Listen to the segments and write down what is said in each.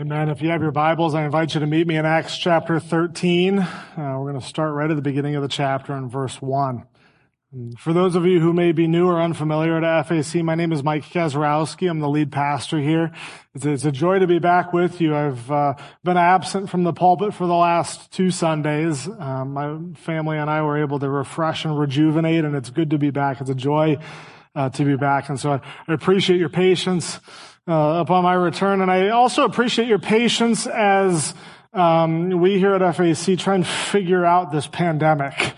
Amen. If you have your Bibles, I invite you to meet me in Acts chapter 13. Uh, we're going to start right at the beginning of the chapter in verse 1. And for those of you who may be new or unfamiliar to FAC, my name is Mike Kazrowski. I'm the lead pastor here. It's a, it's a joy to be back with you. I've uh, been absent from the pulpit for the last two Sundays. Um, my family and I were able to refresh and rejuvenate, and it's good to be back. It's a joy uh, to be back. And so I, I appreciate your patience uh, upon my return. And I also appreciate your patience as um, we here at FAC try and figure out this pandemic.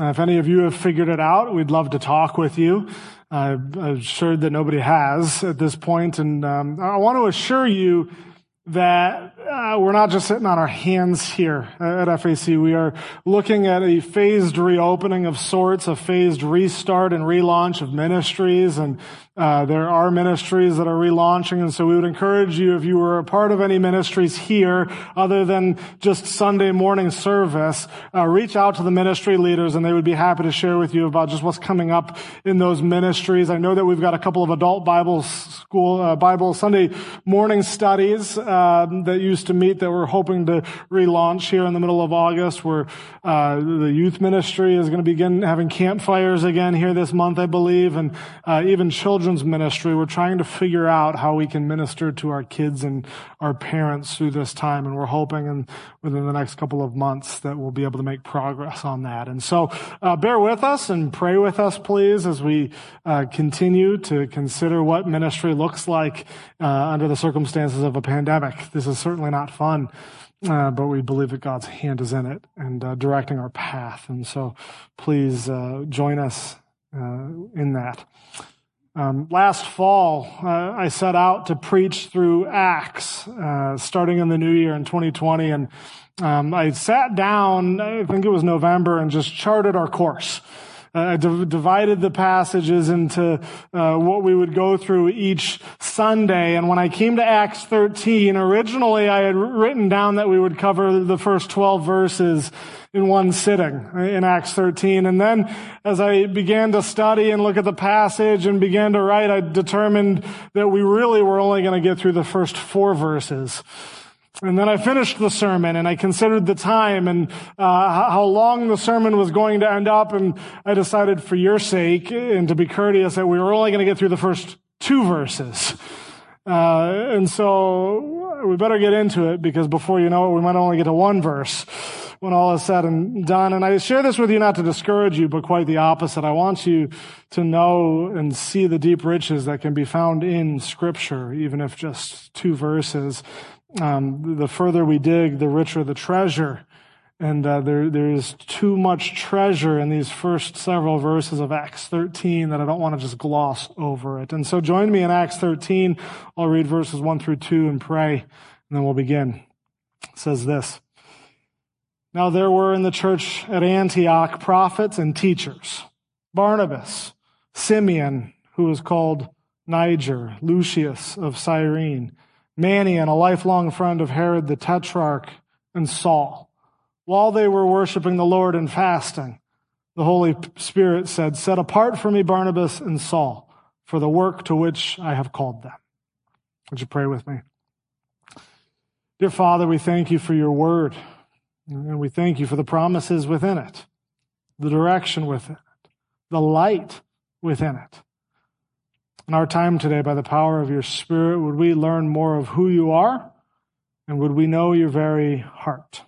Uh, if any of you have figured it out, we'd love to talk with you. I'm assured that nobody has at this point, and um, I want to assure you that uh, we're not just sitting on our hands here at FAC. We are looking at a phased reopening of sorts, a phased restart and relaunch of ministries. And uh, there are ministries that are relaunching. And so we would encourage you, if you were a part of any ministries here, other than just Sunday morning service, uh, reach out to the ministry leaders and they would be happy to share with you about just what's coming up in those ministries. I know that we've got a couple of adult Bible school, uh, Bible Sunday morning studies uh, that use to meet that we're hoping to relaunch here in the middle of August, where uh, the youth ministry is going to begin having campfires again here this month, I believe, and uh, even children's ministry. We're trying to figure out how we can minister to our kids and our parents through this time, and we're hoping in, within the next couple of months that we'll be able to make progress on that. And so, uh, bear with us and pray with us, please, as we uh, continue to consider what ministry looks like uh, under the circumstances of a pandemic. This is certainly not fun. Uh, but we believe that God's hand is in it and uh, directing our path. And so please uh, join us uh, in that. Um, last fall, uh, I set out to preach through Acts, uh, starting in the new year in 2020. And um, I sat down, I think it was November, and just charted our course. I divided the passages into uh, what we would go through each Sunday. And when I came to Acts 13, originally I had written down that we would cover the first 12 verses in one sitting in Acts 13. And then as I began to study and look at the passage and began to write, I determined that we really were only going to get through the first four verses. And then I finished the sermon and I considered the time and uh, how long the sermon was going to end up. And I decided for your sake and to be courteous that we were only going to get through the first two verses. Uh, and so we better get into it because before you know it, we might only get to one verse when all is said and done. And I share this with you not to discourage you, but quite the opposite. I want you to know and see the deep riches that can be found in scripture, even if just two verses um, the further we dig, the richer the treasure. And uh, there, there is too much treasure in these first several verses of Acts 13 that I don't want to just gloss over it. And so join me in Acts 13. I'll read verses 1 through 2 and pray, and then we'll begin. It says this. Now there were in the church at Antioch prophets and teachers. Barnabas, Simeon, who was called Niger, Lucius of Cyrene, Manaen, a lifelong friend of Herod the Tetrarch, and Saul. While they were worshiping the Lord and fasting, the Holy Spirit said, Set apart for me Barnabas and Saul for the work to which I have called them. Would you pray with me? Dear Father, we thank you for your word, and we thank you for the promises within it, the direction within it, the light within it. In our time today, by the power of your Spirit, would we learn more of who you are and would we know your very heart?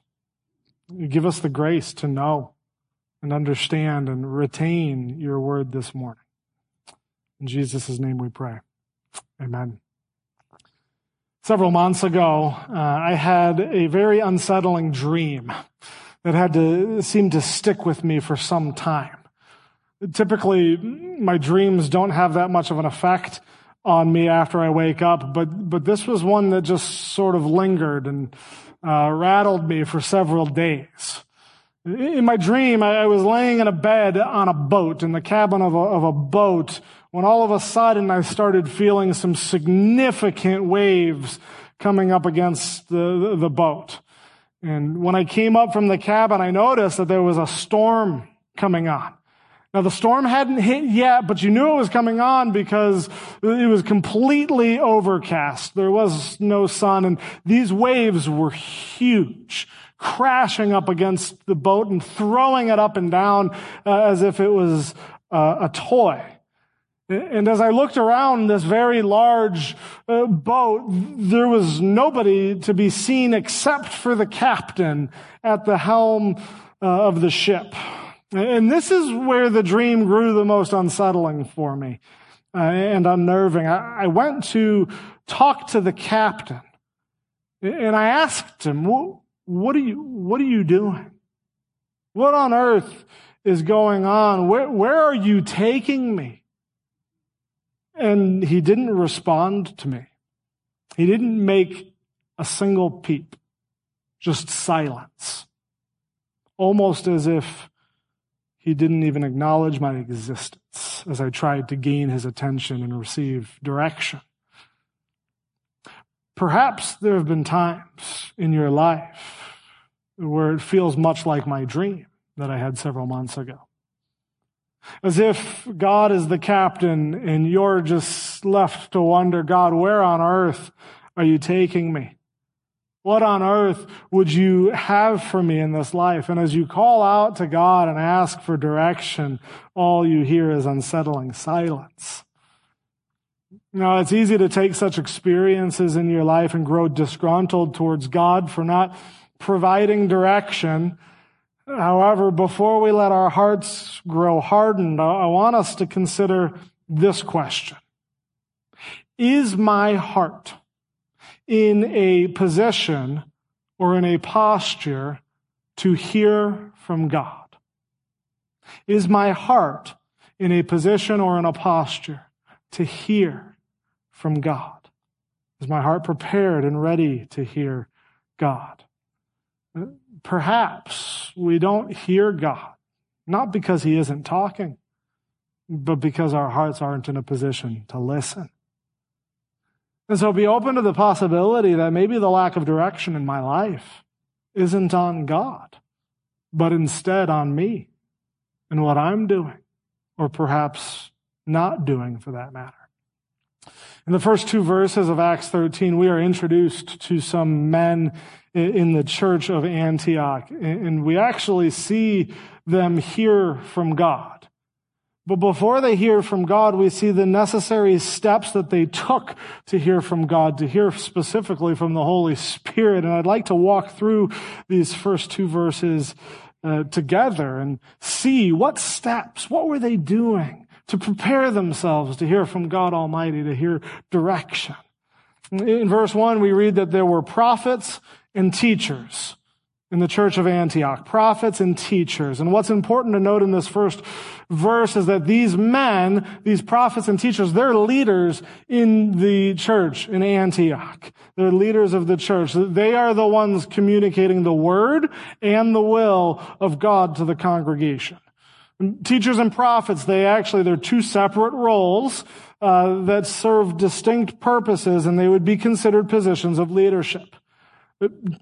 Give us the grace to know and understand and retain your word this morning. In Jesus' name we pray. Amen. Several months ago, uh, I had a very unsettling dream that had to seem to stick with me for some time. Typically, my dreams don't have that much of an effect on me after I wake up, but, but this was one that just sort of lingered and uh, rattled me for several days. In my dream, I was laying in a bed on a boat, in the cabin of a, of a boat, when all of a sudden I started feeling some significant waves coming up against the, the, boat. And when I came up from the cabin, I noticed that there was a storm coming on. Now the storm hadn't hit yet, but you knew it was coming on because it was completely overcast. There was no sun and these waves were huge, crashing up against the boat and throwing it up and down uh, as if it was uh, a toy. And as I looked around this very large uh, boat, there was nobody to be seen except for the captain at the helm uh, of the ship. And this is where the dream grew the most unsettling for me uh, and unnerving. I, I went to talk to the captain and I asked him, what, what are you, what are you doing? What on earth is going on? Where, where are you taking me? And he didn't respond to me. He didn't make a single peep, just silence. Almost as if he didn't even acknowledge my existence as I tried to gain his attention and receive direction. Perhaps there have been times in your life where it feels much like my dream that I had several months ago. As if God is the captain and you're just left to wonder, God, where on earth are you taking me? What on earth would you have for me in this life? And as you call out to God and ask for direction, all you hear is unsettling silence. Now, it's easy to take such experiences in your life and grow disgruntled towards God for not providing direction. However, before we let our hearts grow hardened, I want us to consider this question. Is my heart in a position or in a posture to hear from God? Is my heart in a position or in a posture to hear from God? Is my heart prepared and ready to hear God? Perhaps we don't hear God, not because he isn't talking, but because our hearts aren't in a position to listen. And so be open to the possibility that maybe the lack of direction in my life isn't on God, but instead on me and what I'm doing, or perhaps not doing for that matter. In the first two verses of Acts 13, we are introduced to some men in the church of Antioch, and we actually see them hear from God. But before they hear from God, we see the necessary steps that they took to hear from God, to hear specifically from the Holy Spirit. And I'd like to walk through these first two verses uh, together and see what steps, what were they doing to prepare themselves to hear from God Almighty, to hear direction. In verse one, we read that there were prophets and teachers in the church of Antioch, prophets and teachers. And what's important to note in this first verse is that these men, these prophets and teachers, they're leaders in the church in Antioch. They're leaders of the church. They are the ones communicating the word and the will of God to the congregation. Teachers and prophets, they actually, they're two separate roles uh, that serve distinct purposes and they would be considered positions of leadership.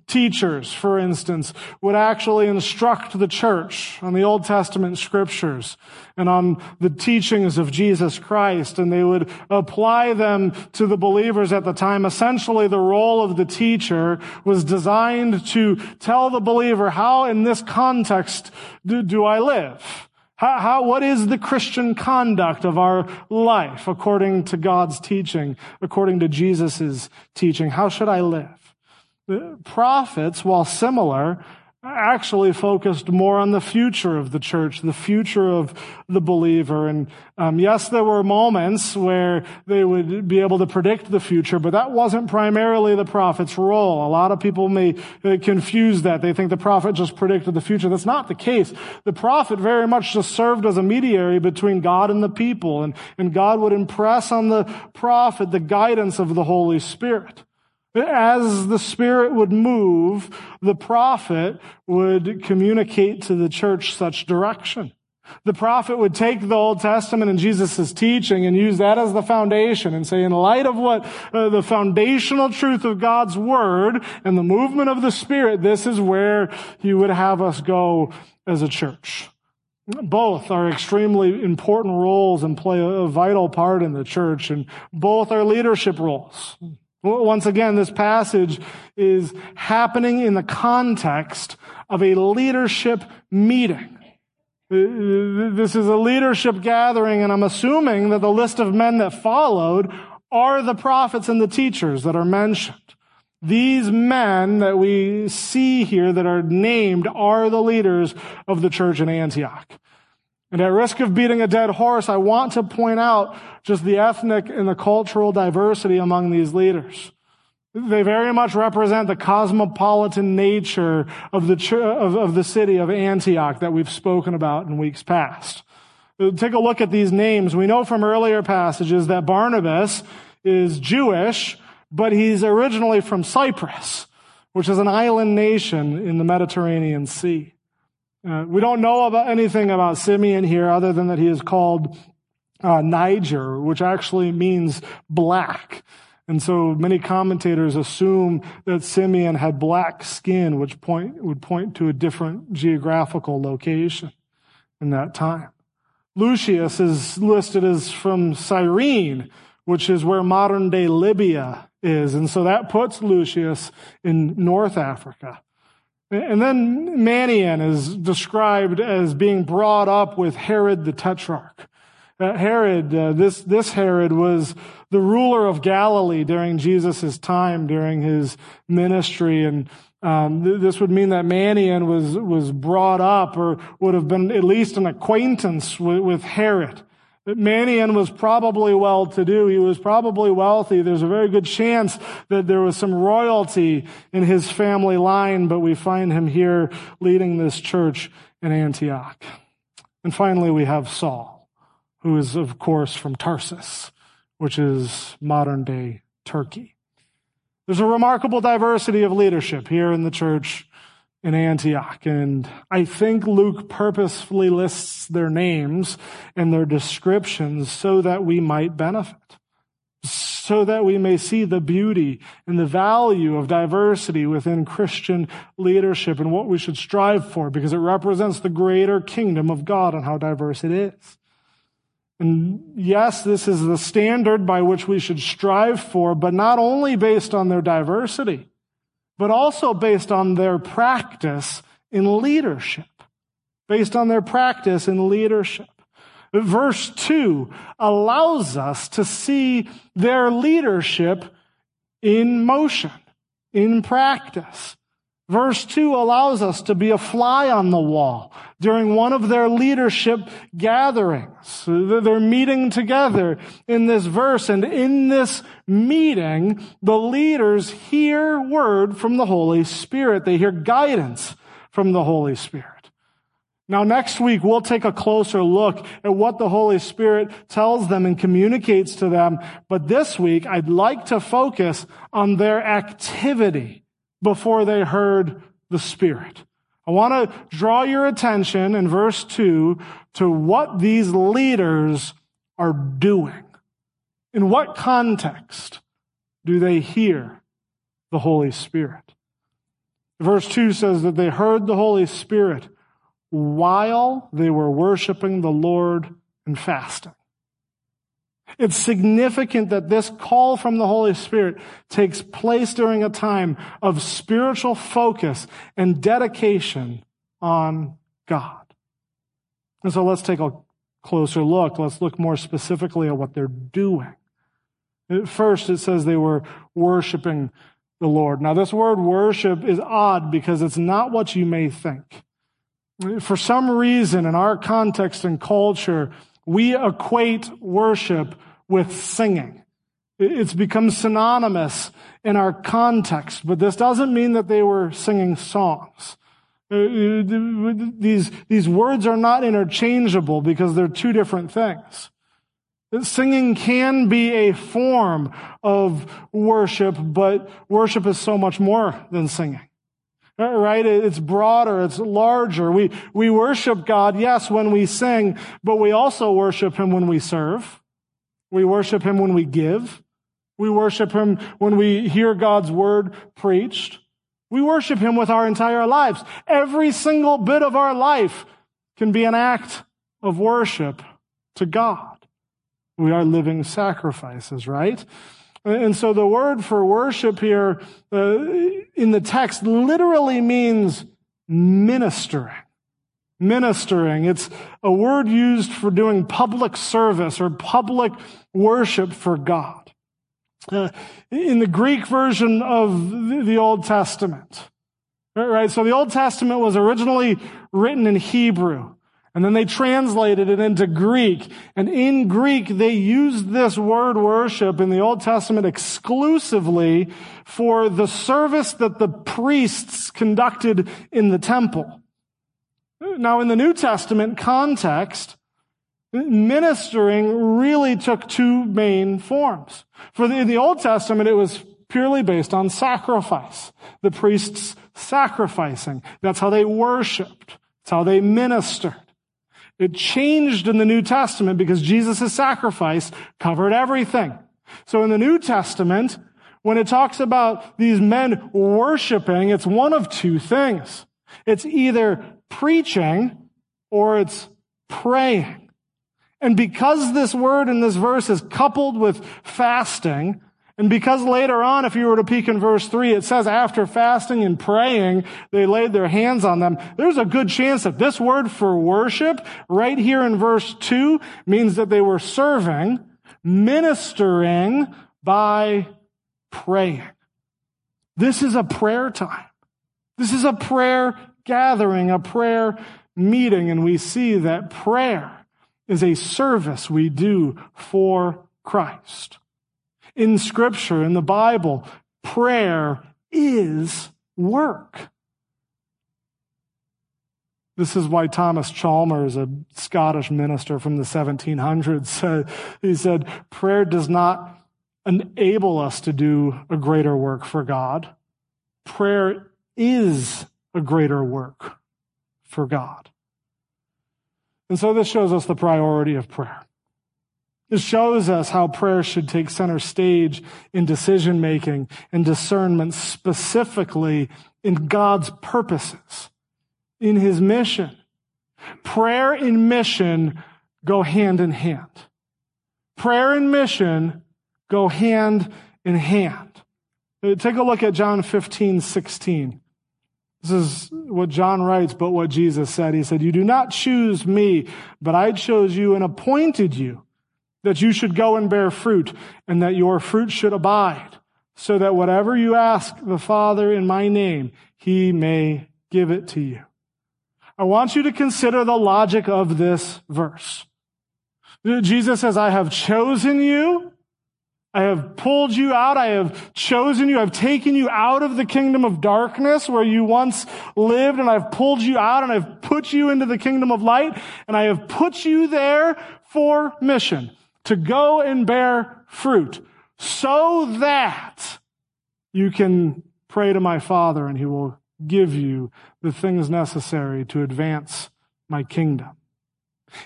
Teachers, for instance, would actually instruct the church on the Old Testament scriptures and on the teachings of Jesus Christ, and they would apply them to the believers at the time. Essentially, the role of the teacher was designed to tell the believer how, in this context, do, do I live? How, how, what is the Christian conduct of our life according to God's teaching, according to Jesus' teaching? How should I live? Prophets, while similar, actually focused more on the future of the church, the future of the believer. And um, yes, there were moments where they would be able to predict the future, but that wasn't primarily the prophet's role. A lot of people may uh, confuse that. They think the prophet just predicted the future. That's not the case. The prophet very much just served as a mediator between God and the people, and, and God would impress on the prophet the guidance of the Holy Spirit. As the Spirit would move, the prophet would communicate to the church such direction. The prophet would take the Old Testament and Jesus' teaching and use that as the foundation and say, in light of what uh, the foundational truth of God's Word and the movement of the Spirit, this is where He would have us go as a church. Both are extremely important roles and play a vital part in the church, and both are leadership roles. Once again, this passage is happening in the context of a leadership meeting. This is a leadership gathering, and I'm assuming that the list of men that followed are the prophets and the teachers that are mentioned. These men that we see here that are named are the leaders of the church in Antioch. And at risk of beating a dead horse, I want to point out just the ethnic and the cultural diversity among these leaders. They very much represent the cosmopolitan nature of the, of, of the city of Antioch that we've spoken about in weeks past. Uh, take a look at these names. We know from earlier passages that Barnabas is Jewish, but he's originally from Cyprus, which is an island nation in the Mediterranean Sea. Uh, we don't know about anything about Simeon here other than that he is called uh, Niger, which actually means black. And so many commentators assume that Simeon had black skin, which point, would point to a different geographical location in that time. Lucius is listed as from Cyrene, which is where modern day Libya is. And so that puts Lucius in North Africa. And then Manaen is described as being brought up with Herod the Tetrarch. Uh, Herod, uh, this, this Herod was the ruler of Galilee during Jesus' time, during his ministry. And um, th- this would mean that Manaen was, was brought up or would have been at least an acquaintance with, with Herod. That Manaen was probably well to do. He was probably wealthy. There's a very good chance that there was some royalty in his family line, but we find him here leading this church in Antioch. And finally, we have Saul, who is, of course, from Tarsus, which is modern day Turkey. There's a remarkable diversity of leadership here in the church in Antioch. And I think Luke purposefully lists their names and their descriptions so that we might benefit, so that we may see the beauty and the value of diversity within Christian leadership and what we should strive for because it represents the greater kingdom of God and how diverse it is. And yes, this is the standard by which we should strive for, but not only based on their diversity, but also based on their practice in leadership. Based on their practice in leadership. Verse 2 allows us to see their leadership in motion, in practice. Verse 2 allows us to be a fly on the wall during one of their leadership gatherings. They're meeting together in this verse, and in this meeting, the leaders hear word from the Holy Spirit. They hear guidance from the Holy Spirit. Now, next week, we'll take a closer look at what the Holy Spirit tells them and communicates to them. But this week, I'd like to focus on their activity before they heard the Spirit. I want to draw your attention in verse 2 to what these leaders are doing. In what context do they hear the Holy Spirit? Verse 2 says that they heard the Holy Spirit while they were worshiping the Lord and fasting. It's significant that this call from the Holy Spirit takes place during a time of spiritual focus and dedication on God. And so let's take a closer look. Let's look more specifically at what they're doing. First, it says they were worshiping the Lord. Now, this word worship is odd because it's not what you may think. For some reason, in our context and culture, we equate worship with singing. It's become synonymous in our context, but this doesn't mean that they were singing songs. Uh, uh, these, these words are not interchangeable because they're two different things. Singing can be a form of worship, but worship is so much more than singing. Uh, right? It's broader, it's larger. We, we worship God, yes, when we sing, but we also worship Him when we serve. We worship Him when we give. We worship Him when we hear God's word preached. We worship Him with our entire lives. Every single bit of our life can be an act of worship to God. We are living sacrifices, right? And so the word for worship here uh, in the text literally means ministering. Ministering. It's a word used for doing public service or public worship for God. Uh, in the Greek version of the Old Testament, right? So the Old Testament was originally written in Hebrew. And then they translated it into Greek. And in Greek, they used this word worship in the Old Testament exclusively for the service that the priests conducted in the temple. Now, in the New Testament context, ministering really took two main forms. For the, in the Old Testament, it was purely based on sacrifice. The priests sacrificing. That's how they worshiped. That's how they ministered. It changed in the New Testament because Jesus' sacrifice covered everything. So in the New Testament, when it talks about these men worshiping, it's one of two things. It's either preaching or it's praying. And because this word in this verse is coupled with fasting, and because later on, if you were to peek in verse 3, it says after fasting and praying, they laid their hands on them. There's a good chance that this word for worship right here in verse 2 means that they were serving, ministering by praying. This is a prayer time. This is a prayer gathering, a prayer meeting, and we see that prayer is a service we do for Christ in scripture, in the Bible, prayer is work. This is why Thomas Chalmers, a Scottish minister from the 1700s, said, he said, prayer does not enable us to do a greater work for God. Prayer is a greater work for God. And so this shows us the priority of prayer. It shows us how prayer should take center stage in decision making and discernment, specifically in God's purposes, in his mission. Prayer and mission go hand in hand. Prayer and mission go hand in hand. Uh, take a look at John 15, 16. This is what John writes, but what Jesus said. He said, You do not choose me, but I chose you and appointed you that you should go and bear fruit, and that your fruit should abide, so that whatever you ask the Father in my name, he may give it to you. I want you to consider the logic of this verse. Jesus says, I have chosen you. I have pulled you out. I have chosen you. I've taken you out of the kingdom of darkness where you once lived and I've pulled you out and I've put you into the kingdom of light and I have put you there for mission to go and bear fruit so that you can pray to my Father and he will give you the things necessary to advance my kingdom.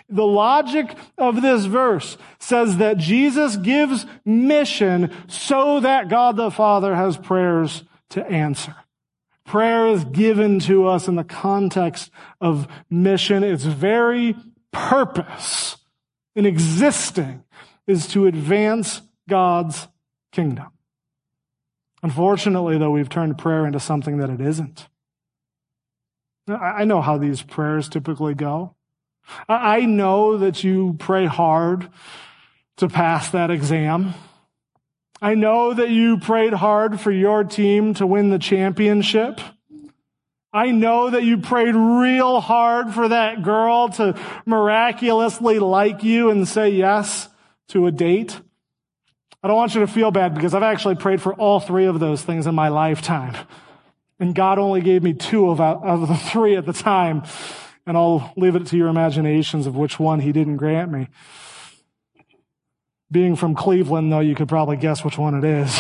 The logic of this verse says that Jesus gives mission so that God the Father has prayers to answer. Prayer is given to us in the context of mission. Its very purpose in existing is to advance God's kingdom. Unfortunately, though, we've turned prayer into something that it isn't. I know how these prayers typically go. I know that you pray hard to pass that exam. I know that you prayed hard for your team to win the championship. I know that you prayed real hard for that girl to miraculously like you and say yes to a date. I don't want you to feel bad because I've actually prayed for all three of those things in my lifetime. And God only gave me two of, of the three at the time. And I'll leave it to your imaginations of which one he didn't grant me. Being from Cleveland, though, you could probably guess which one it is.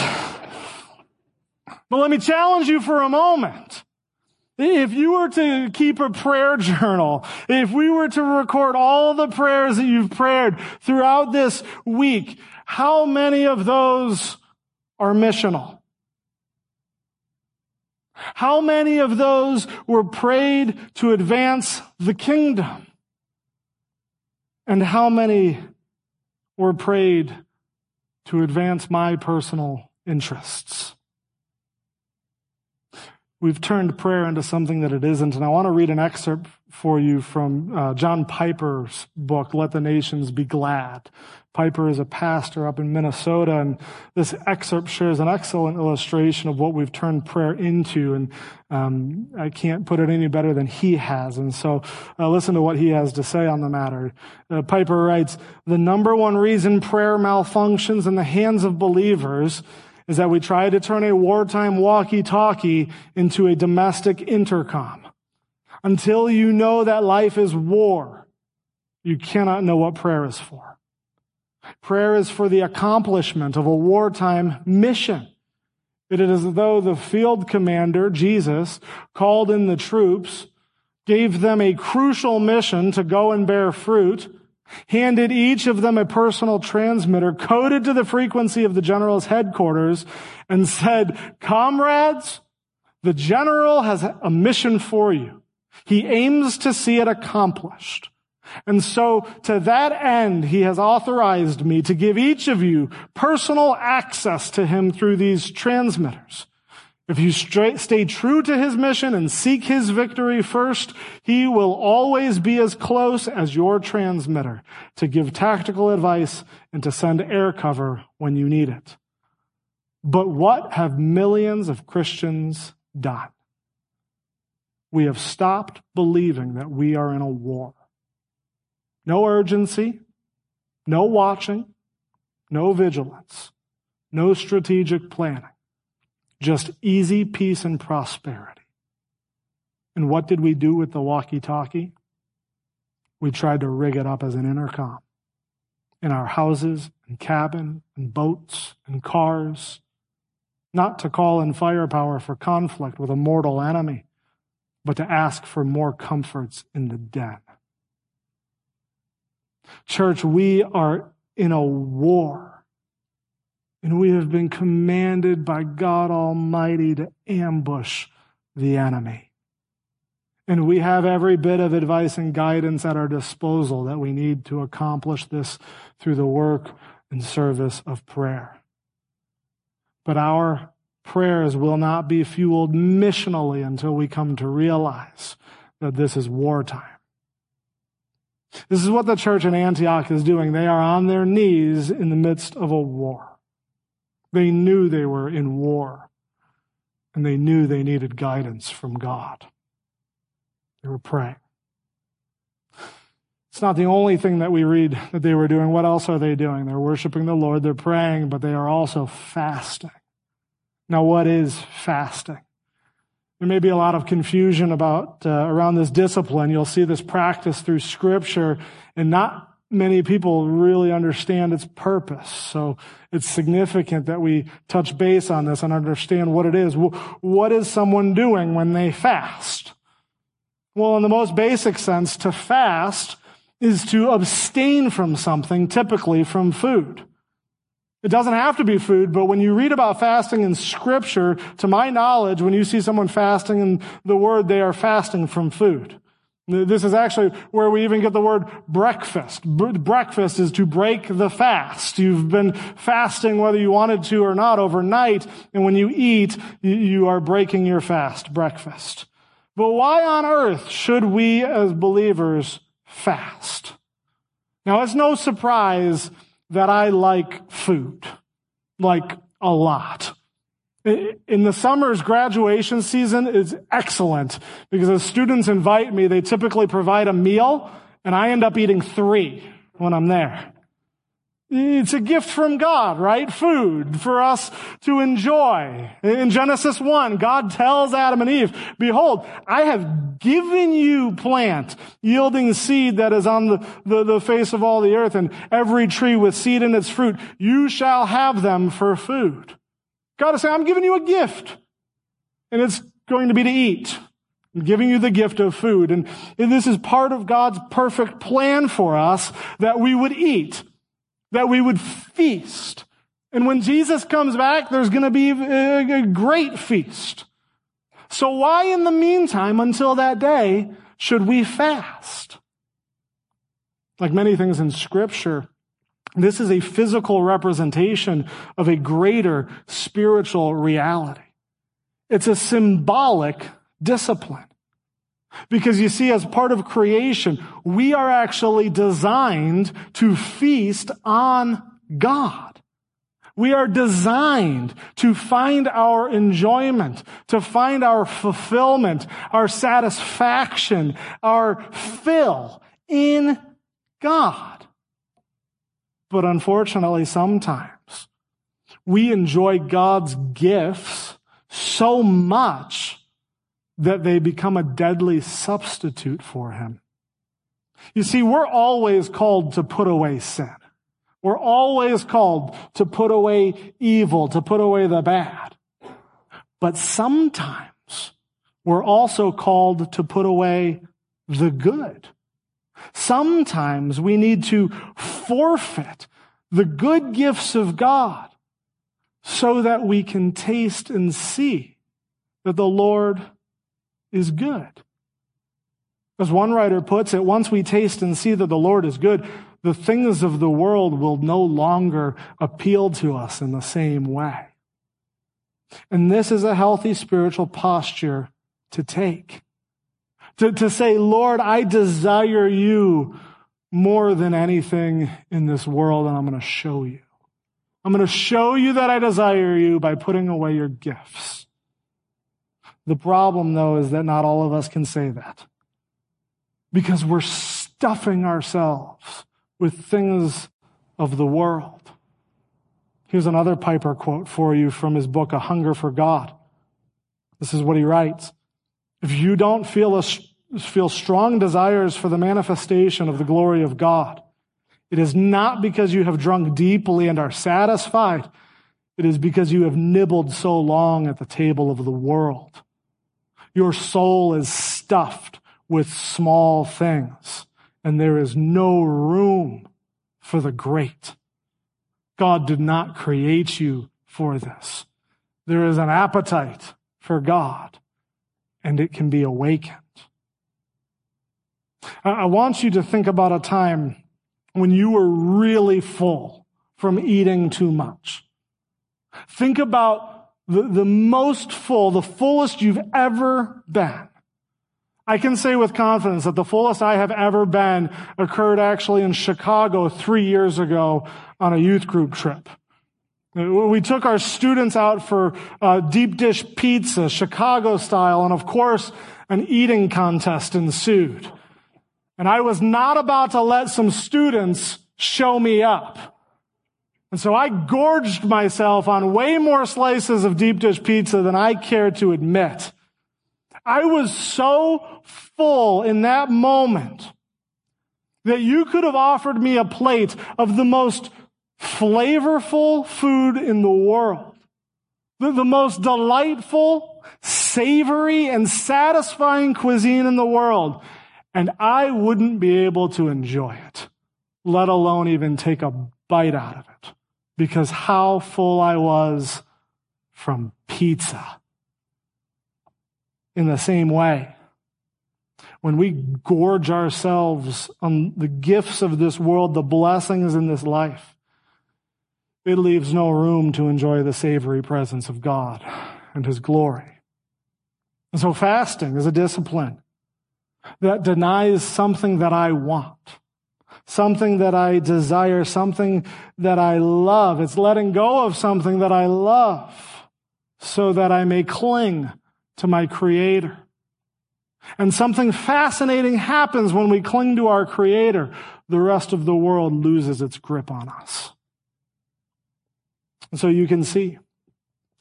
But let me challenge you for a moment. If you were to keep a prayer journal, if we were to record all the prayers that you've prayed throughout this week, how many of those are missional? How many of those were prayed to advance the kingdom? And how many were prayed to advance my personal interests? We've turned prayer into something that it isn't. And I want to read an excerpt for you from uh, John Piper's book, Let the Nations Be Glad. Piper is a pastor up in Minnesota, and this excerpt shares an excellent illustration of what we've turned prayer into. And um, I can't put it any better than he has. And so uh, listen to what he has to say on the matter. Uh, Piper writes, The number one reason prayer malfunctions in the hands of believers is that we try to turn a wartime walkie-talkie into a domestic intercom. Until you know that life is war, you cannot know what prayer is for. Prayer is for the accomplishment of a wartime mission. It is as though the field commander, Jesus, called in the troops, gave them a crucial mission to go and bear fruit, handed each of them a personal transmitter coded to the frequency of the general's headquarters, and said, comrades, the general has a mission for you. He aims to see it accomplished. And so to that end, he has authorized me to give each of you personal access to him through these transmitters. If you stay true to his mission and seek his victory first, he will always be as close as your transmitter to give tactical advice and to send air cover when you need it. But what have millions of Christians done? We have stopped believing that we are in a war. No urgency, no watching, no vigilance, no strategic planning, just easy peace and prosperity. And what did we do with the walkie talkie? We tried to rig it up as an intercom in our houses and cabin and boats and cars, not to call in firepower for conflict with a mortal enemy, but to ask for more comforts in the den. Church, we are in a war. And we have been commanded by God Almighty to ambush the enemy. And we have every bit of advice and guidance at our disposal that we need to accomplish this through the work and service of prayer. But our prayers will not be fueled missionally until we come to realize that this is wartime. This is what the church in Antioch is doing. They are on their knees in the midst of a war. They knew they were in war, and they knew they needed guidance from God. They were praying. It's not the only thing that we read that they were doing. What else are they doing? They're worshiping the Lord, they're praying, but they are also fasting. Now, what is fasting? There may be a lot of confusion about uh, around this discipline. You'll see this practice through scripture and not many people really understand its purpose. So it's significant that we touch base on this and understand what it is. What is someone doing when they fast? Well, in the most basic sense, to fast is to abstain from something, typically from food. It doesn't have to be food, but when you read about fasting in scripture, to my knowledge, when you see someone fasting in the word, they are fasting from food. This is actually where we even get the word breakfast. Breakfast is to break the fast. You've been fasting whether you wanted to or not overnight, and when you eat, you are breaking your fast, breakfast. But why on earth should we as believers fast? Now, it's no surprise that I like food, like a lot. In the summer's graduation season is excellent because as students invite me, they typically provide a meal and I end up eating three when I'm there. It's a gift from God, right? Food for us to enjoy. In Genesis 1, God tells Adam and Eve, behold, I have given you plant yielding seed that is on the, the, the, face of all the earth and every tree with seed in its fruit. You shall have them for food. God is saying, I'm giving you a gift and it's going to be to eat. I'm giving you the gift of food. And this is part of God's perfect plan for us that we would eat that we would feast. And when Jesus comes back, there's going to be a great feast. So why in the meantime, until that day, should we fast? Like many things in scripture, this is a physical representation of a greater spiritual reality. It's a symbolic discipline. Because you see, as part of creation, we are actually designed to feast on God. We are designed to find our enjoyment, to find our fulfillment, our satisfaction, our fill in God. But unfortunately, sometimes we enjoy God's gifts so much that they become a deadly substitute for him. You see, we're always called to put away sin. We're always called to put away evil, to put away the bad. But sometimes we're also called to put away the good. Sometimes we need to forfeit the good gifts of God so that we can taste and see that the Lord is good. As one writer puts it, once we taste and see that the Lord is good, the things of the world will no longer appeal to us in the same way. And this is a healthy spiritual posture to take. To, to say, Lord, I desire you more than anything in this world, and I'm going to show you. I'm going to show you that I desire you by putting away your gifts. The problem, though, is that not all of us can say that because we're stuffing ourselves with things of the world. Here's another Piper quote for you from his book, A Hunger for God. This is what he writes. If you don't feel, a, feel strong desires for the manifestation of the glory of God, it is not because you have drunk deeply and are satisfied. It is because you have nibbled so long at the table of the world. Your soul is stuffed with small things, and there is no room for the great. God did not create you for this. There is an appetite for God and it can be awakened. I want you to think about a time when you were really full from eating too much. Think about the, the most full, the fullest you've ever been. I can say with confidence that the fullest I have ever been occurred actually in Chicago three years ago on a youth group trip. We took our students out for uh, deep dish pizza, Chicago style, and of course, an eating contest ensued. And I was not about to let some students show me up. And so I gorged myself on way more slices of deep dish pizza than I cared to admit. I was so full in that moment that you could have offered me a plate of the most flavorful food in the world. The, the most delightful, savory, and satisfying cuisine in the world. And I wouldn't be able to enjoy it, let alone even take a bite out of it, because how full I was from pizza. In the same way, when we gorge ourselves on the gifts of this world, the blessings in this life, it leaves no room to enjoy the savory presence of God and His glory. And so fasting is a discipline that denies something that I want, something that I desire, something that I love. It's letting go of something that I love so that I may cling to my Creator. And something fascinating happens when we cling to our Creator. The rest of the world loses its grip on us. And so you can see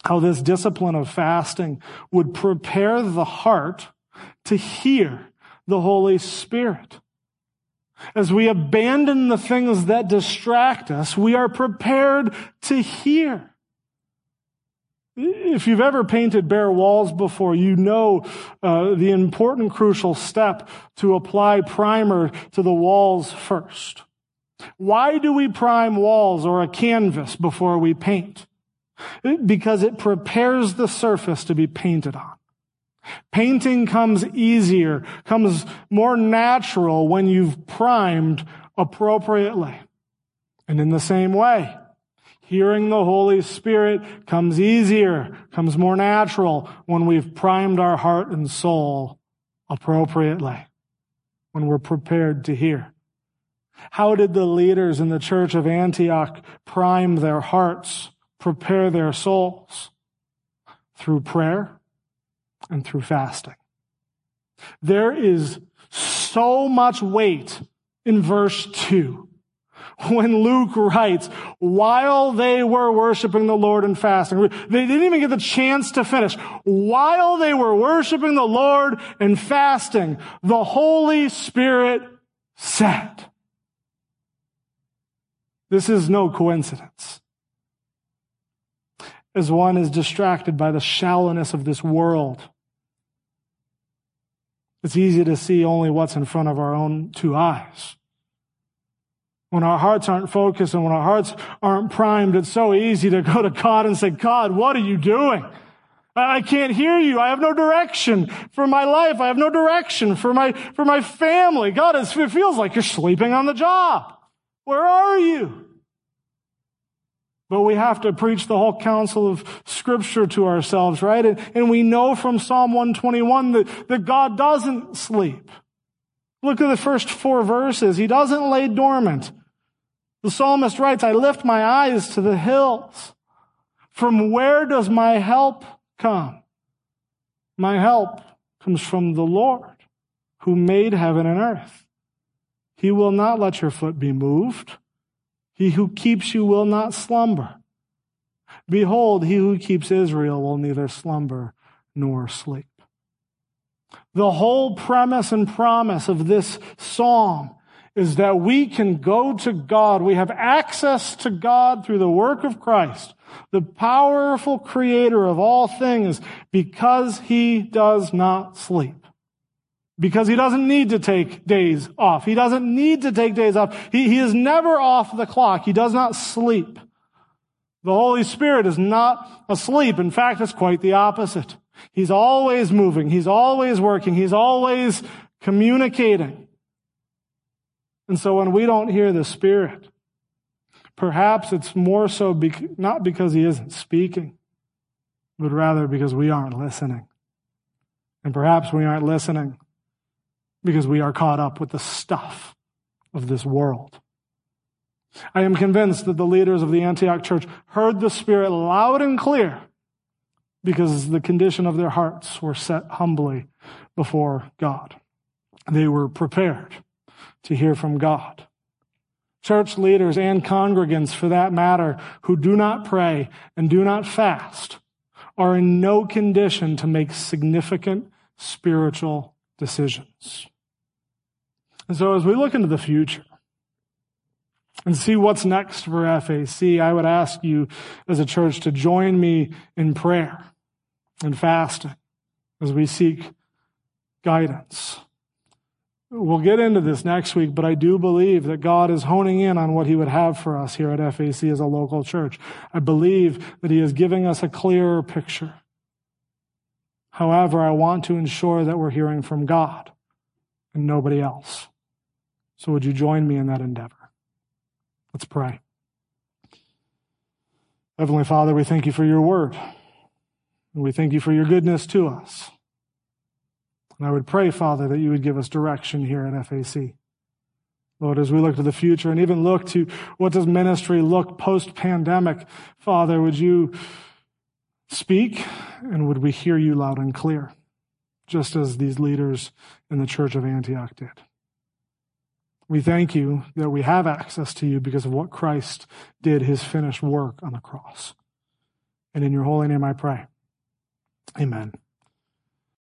how this discipline of fasting would prepare the heart to hear the Holy Spirit. As we abandon the things that distract us, we are prepared to hear. If you've ever painted bare walls before, you know uh, the important crucial step to apply primer to the walls first. Why do we prime walls or a canvas before we paint? Because it prepares the surface to be painted on. Painting comes easier, comes more natural when you've primed appropriately. And in the same way, hearing the Holy Spirit comes easier, comes more natural when we've primed our heart and soul appropriately, when we're prepared to hear. How did the leaders in the church of Antioch prime their hearts, prepare their souls? Through prayer and through fasting. There is so much weight in verse 2 when Luke writes, while they were worshiping the Lord and fasting, they didn't even get the chance to finish. While they were worshiping the Lord and fasting, the Holy Spirit said, this is no coincidence. As one is distracted by the shallowness of this world, it's easy to see only what's in front of our own two eyes. When our hearts aren't focused and when our hearts aren't primed, it's so easy to go to God and say, God, what are you doing? I can't hear you. I have no direction for my life. I have no direction for my, for my family. God, it feels like you're sleeping on the job. Where are you? But we have to preach the whole counsel of scripture to ourselves, right? And, and we know from Psalm 121 that, that God doesn't sleep. Look at the first four verses. He doesn't lay dormant. The psalmist writes, I lift my eyes to the hills. From where does my help come? My help comes from the Lord who made heaven and earth. He will not let your foot be moved. He who keeps you will not slumber. Behold, he who keeps Israel will neither slumber nor sleep. The whole premise and promise of this psalm is that we can go to God. We have access to God through the work of Christ, the powerful creator of all things, because he does not sleep because he doesn't need to take days off. He doesn't need to take days off. He, he is never off the clock. He does not sleep. The Holy Spirit is not asleep. In fact, it's quite the opposite. He's always moving. He's always working. He's always communicating. And so when we don't hear the Spirit, perhaps it's more so bec- not because he isn't speaking, but rather because we aren't listening. And perhaps we aren't listening because we are caught up with the stuff of this world. I am convinced that the leaders of the Antioch church heard the Spirit loud and clear because the condition of their hearts were set humbly before God. They were prepared to hear from God. Church leaders and congregants, for that matter, who do not pray and do not fast are in no condition to make significant spiritual decisions. And so as we look into the future and see what's next for FAC, I would ask you as a church to join me in prayer and fasting as we seek guidance. We'll get into this next week, but I do believe that God is honing in on what He would have for us here at FAC as a local church. I believe that He is giving us a clearer picture. However, I want to ensure that we're hearing from God and nobody else. So would you join me in that endeavor? Let's pray. Heavenly Father, we thank you for your word. And we thank you for your goodness to us. And I would pray, Father, that you would give us direction here at FAC. Lord, as we look to the future and even look to what does ministry look post pandemic, Father, would you speak and would we hear you loud and clear, just as these leaders in the church of Antioch did? We thank you that we have access to you because of what Christ did, his finished work on the cross. And in your holy name I pray. Amen.